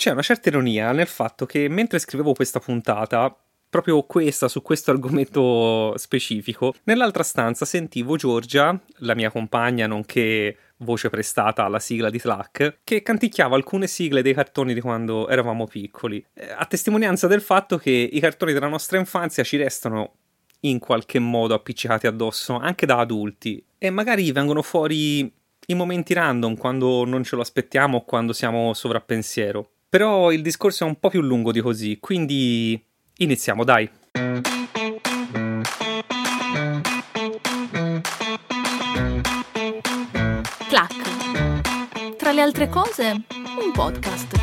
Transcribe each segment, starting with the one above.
C'è una certa ironia nel fatto che mentre scrivevo questa puntata, proprio questa, su questo argomento specifico, nell'altra stanza sentivo Giorgia, la mia compagna, nonché voce prestata alla sigla di Tlac, che canticchiava alcune sigle dei cartoni di quando eravamo piccoli, eh, a testimonianza del fatto che i cartoni della nostra infanzia ci restano in qualche modo appiccicati addosso anche da adulti e magari vengono fuori in momenti random quando non ce lo aspettiamo o quando siamo sovrappensiero. Però il discorso è un po' più lungo di così, quindi iniziamo, dai. Clac. Tra le altre cose, un podcast.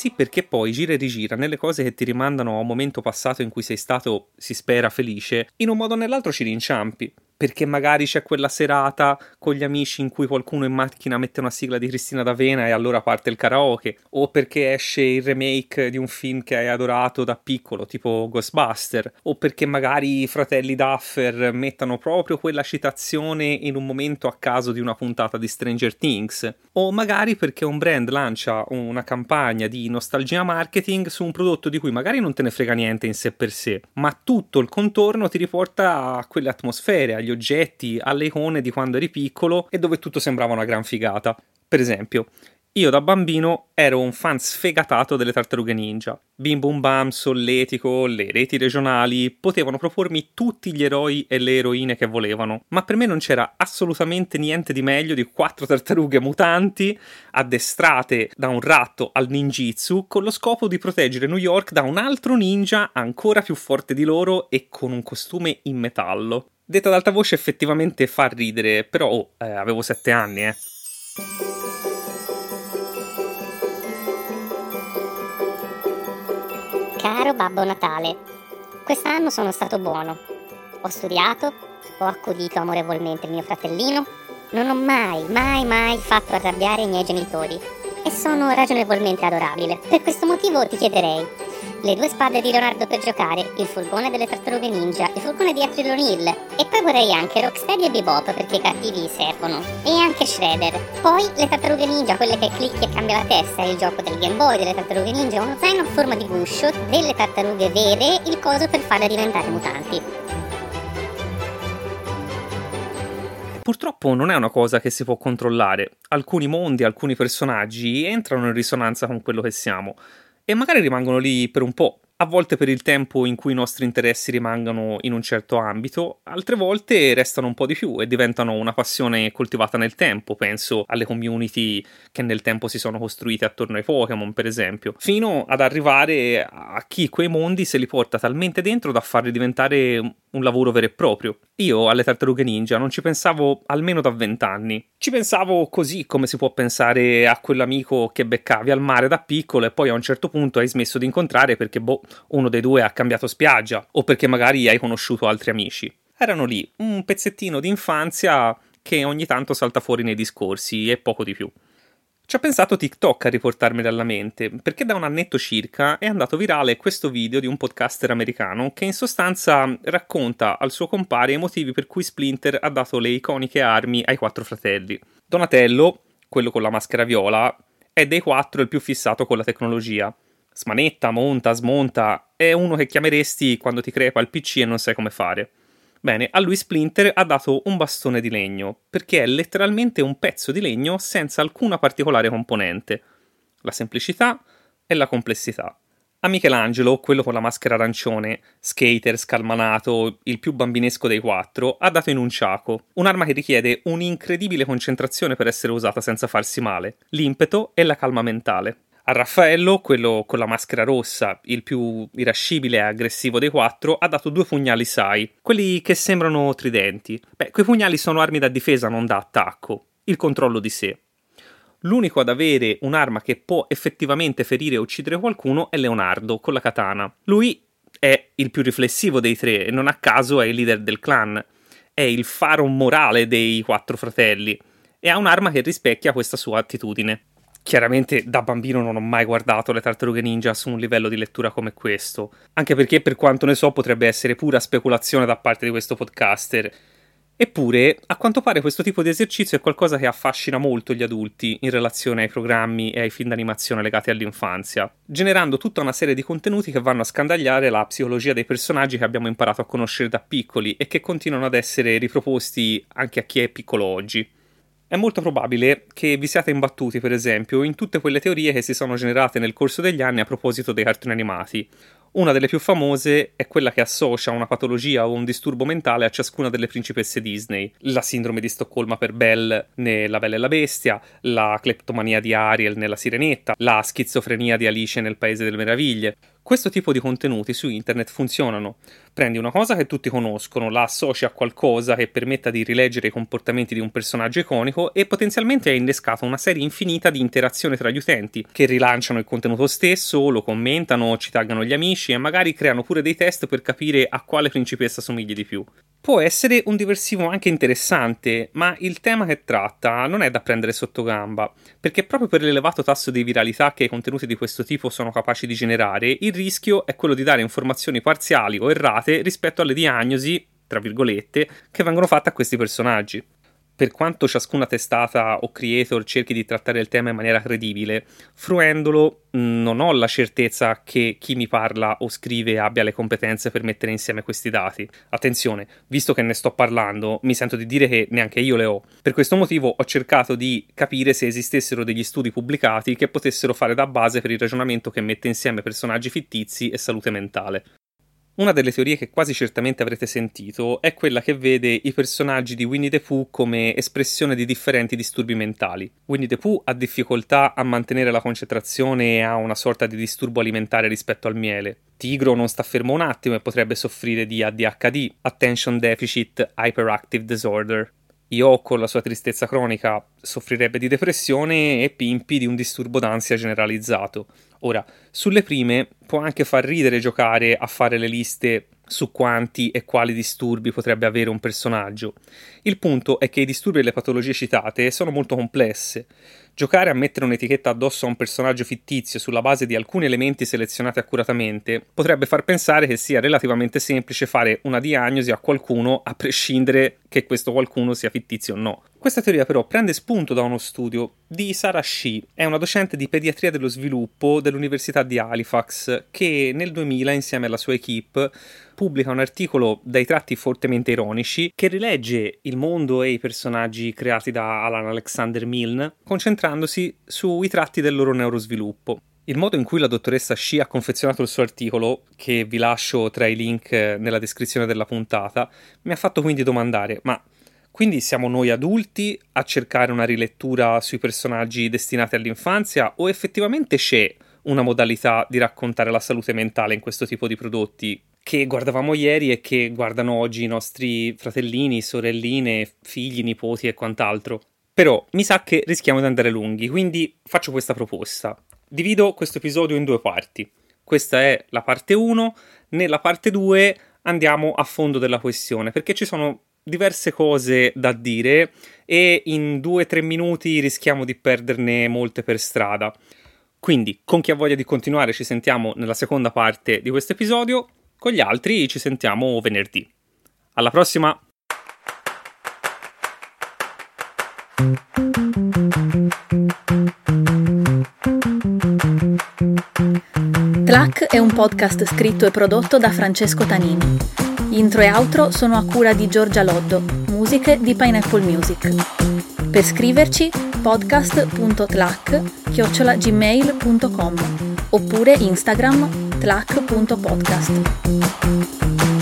Sì, perché poi gira e rigira nelle cose che ti rimandano a un momento passato in cui sei stato, si spera, felice, in un modo o nell'altro ci rinciampi perché magari c'è quella serata con gli amici in cui qualcuno in macchina mette una sigla di Cristina D'Avena e allora parte il karaoke, o perché esce il remake di un film che hai adorato da piccolo, tipo Ghostbuster, o perché magari i fratelli Duffer mettano proprio quella citazione in un momento a caso di una puntata di Stranger Things, o magari perché un brand lancia una campagna di nostalgia marketing su un prodotto di cui magari non te ne frega niente in sé per sé, ma tutto il contorno ti riporta a quelle atmosfere, agli oggetti, alle icone di quando eri piccolo e dove tutto sembrava una gran figata. Per esempio, io da bambino ero un fan sfegatato delle tartarughe ninja. Bim bum bam, solletico, le reti regionali potevano propormi tutti gli eroi e le eroine che volevano, ma per me non c'era assolutamente niente di meglio di quattro tartarughe mutanti addestrate da un ratto al ninjitsu con lo scopo di proteggere New York da un altro ninja ancora più forte di loro e con un costume in metallo. Detta ad alta voce effettivamente fa ridere, però oh, eh, avevo sette anni, eh. Caro Babbo Natale, quest'anno sono stato buono. Ho studiato, ho accudito amorevolmente il mio fratellino, non ho mai, mai, mai fatto arrabbiare i miei genitori e sono ragionevolmente adorabile. Per questo motivo ti chiederei, le due spade di Leonardo per giocare, il furgone delle tartarughe ninja, il furgone di April O'Neil e poi vorrei anche Rocksteady e Bebop perché i cattivi servono e anche Shredder. Poi le tartarughe ninja, quelle che clicchi e cambia la testa, il gioco del Game Boy delle tartarughe ninja, uno zaino a forma di guscio, delle tartarughe vere, il coso per farle diventare mutanti. Purtroppo non è una cosa che si può controllare. Alcuni mondi, alcuni personaggi entrano in risonanza con quello che siamo e magari rimangono lì per un po', a volte per il tempo in cui i nostri interessi rimangano in un certo ambito, altre volte restano un po' di più e diventano una passione coltivata nel tempo, penso alle community che nel tempo si sono costruite attorno ai Pokémon, per esempio, fino ad arrivare a chi quei mondi se li porta talmente dentro da farli diventare un lavoro vero e proprio. Io alle tartarughe ninja non ci pensavo almeno da vent'anni. Ci pensavo così come si può pensare a quell'amico che beccavi al mare da piccolo e poi a un certo punto hai smesso di incontrare perché boh, uno dei due ha cambiato spiaggia o perché magari hai conosciuto altri amici. Erano lì, un pezzettino di infanzia che ogni tanto salta fuori nei discorsi e poco di più. Ci ha pensato TikTok a riportarmeli alla mente, perché da un annetto circa è andato virale questo video di un podcaster americano che in sostanza racconta al suo compare i motivi per cui Splinter ha dato le iconiche armi ai quattro fratelli. Donatello, quello con la maschera viola, è dei quattro il più fissato con la tecnologia. Smanetta, monta, smonta, è uno che chiameresti quando ti crepa il PC e non sai come fare. Bene, a lui Splinter ha dato un bastone di legno, perché è letteralmente un pezzo di legno senza alcuna particolare componente. La semplicità e la complessità. A Michelangelo, quello con la maschera arancione, skater, scalmanato, il più bambinesco dei quattro, ha dato in un ciaco, un'arma che richiede un'incredibile concentrazione per essere usata senza farsi male, l'impeto e la calma mentale. A Raffaello, quello con la maschera rossa, il più irascibile e aggressivo dei quattro, ha dato due pugnali Sai, quelli che sembrano tridenti. Beh, quei pugnali sono armi da difesa, non da attacco. Il controllo di sé. L'unico ad avere un'arma che può effettivamente ferire o uccidere qualcuno è Leonardo, con la katana. Lui è il più riflessivo dei tre e non a caso è il leader del clan. È il faro morale dei quattro fratelli e ha un'arma che rispecchia questa sua attitudine. Chiaramente da bambino non ho mai guardato le tartarughe ninja su un livello di lettura come questo, anche perché per quanto ne so potrebbe essere pura speculazione da parte di questo podcaster. Eppure, a quanto pare questo tipo di esercizio è qualcosa che affascina molto gli adulti in relazione ai programmi e ai film d'animazione legati all'infanzia, generando tutta una serie di contenuti che vanno a scandagliare la psicologia dei personaggi che abbiamo imparato a conoscere da piccoli e che continuano ad essere riproposti anche a chi è piccolo oggi. È molto probabile che vi siate imbattuti, per esempio, in tutte quelle teorie che si sono generate nel corso degli anni a proposito dei cartoni animati, una delle più famose è quella che associa una patologia o un disturbo mentale a ciascuna delle principesse Disney. La sindrome di Stoccolma per Belle nella Bella e la Bestia, la cleptomania di Ariel nella Sirenetta, la schizofrenia di Alice nel Paese delle Meraviglie. Questo tipo di contenuti su internet funzionano. Prendi una cosa che tutti conoscono, la associ a qualcosa che permetta di rileggere i comportamenti di un personaggio iconico e potenzialmente hai innescato una serie infinita di interazioni tra gli utenti, che rilanciano il contenuto stesso, lo commentano, ci taggano gli amici e magari creano pure dei test per capire a quale principessa somigli di più. Può essere un diversivo anche interessante, ma il tema che tratta non è da prendere sotto gamba, perché proprio per l'elevato tasso di viralità che i contenuti di questo tipo sono capaci di generare, il rischio è quello di dare informazioni parziali o errate rispetto alle diagnosi, tra virgolette, che vengono fatte a questi personaggi per quanto ciascuna testata o creator cerchi di trattare il tema in maniera credibile, fruendolo non ho la certezza che chi mi parla o scrive abbia le competenze per mettere insieme questi dati. Attenzione, visto che ne sto parlando, mi sento di dire che neanche io le ho. Per questo motivo ho cercato di capire se esistessero degli studi pubblicati che potessero fare da base per il ragionamento che mette insieme personaggi fittizi e salute mentale. Una delle teorie che quasi certamente avrete sentito è quella che vede i personaggi di Winnie the Pooh come espressione di differenti disturbi mentali. Winnie the Pooh ha difficoltà a mantenere la concentrazione e ha una sorta di disturbo alimentare rispetto al miele. Tigro non sta fermo un attimo e potrebbe soffrire di ADHD, Attention Deficit Hyperactive Disorder. Io, con la sua tristezza cronica, soffrirebbe di depressione e Pimpi di un disturbo d'ansia generalizzato. Ora, sulle prime può anche far ridere giocare a fare le liste su quanti e quali disturbi potrebbe avere un personaggio. Il punto è che i disturbi e le patologie citate sono molto complesse. Giocare a mettere un'etichetta addosso a un personaggio fittizio sulla base di alcuni elementi selezionati accuratamente potrebbe far pensare che sia relativamente semplice fare una diagnosi a qualcuno a prescindere che questo qualcuno sia fittizio o no. Questa teoria però prende spunto da uno studio di Sarah Shee, è una docente di pediatria dello sviluppo dell'Università di Halifax che nel 2000 insieme alla sua equipe pubblica un articolo dai tratti fortemente ironici che rilegge il mondo e i personaggi creati da Alan Alexander Milne concentrandosi sui tratti del loro neurosviluppo. Il modo in cui la dottoressa Shee ha confezionato il suo articolo, che vi lascio tra i link nella descrizione della puntata, mi ha fatto quindi domandare: ma quindi siamo noi adulti a cercare una rilettura sui personaggi destinati all'infanzia o effettivamente c'è una modalità di raccontare la salute mentale in questo tipo di prodotti che guardavamo ieri e che guardano oggi i nostri fratellini, sorelline, figli, nipoti e quant'altro? Però mi sa che rischiamo di andare lunghi, quindi faccio questa proposta. Divido questo episodio in due parti. Questa è la parte 1, nella parte 2 andiamo a fondo della questione, perché ci sono diverse cose da dire e in due o tre minuti rischiamo di perderne molte per strada. Quindi, con chi ha voglia di continuare, ci sentiamo nella seconda parte di questo episodio. Con gli altri ci sentiamo venerdì. Alla prossima! Tlac è un podcast scritto e prodotto da Francesco Tanini. Intro e outro sono a cura di Giorgia Loddo, musiche di Pineapple Music. Per scriverci podcast.tlac-gmail.com oppure Instagram tlac.podcast.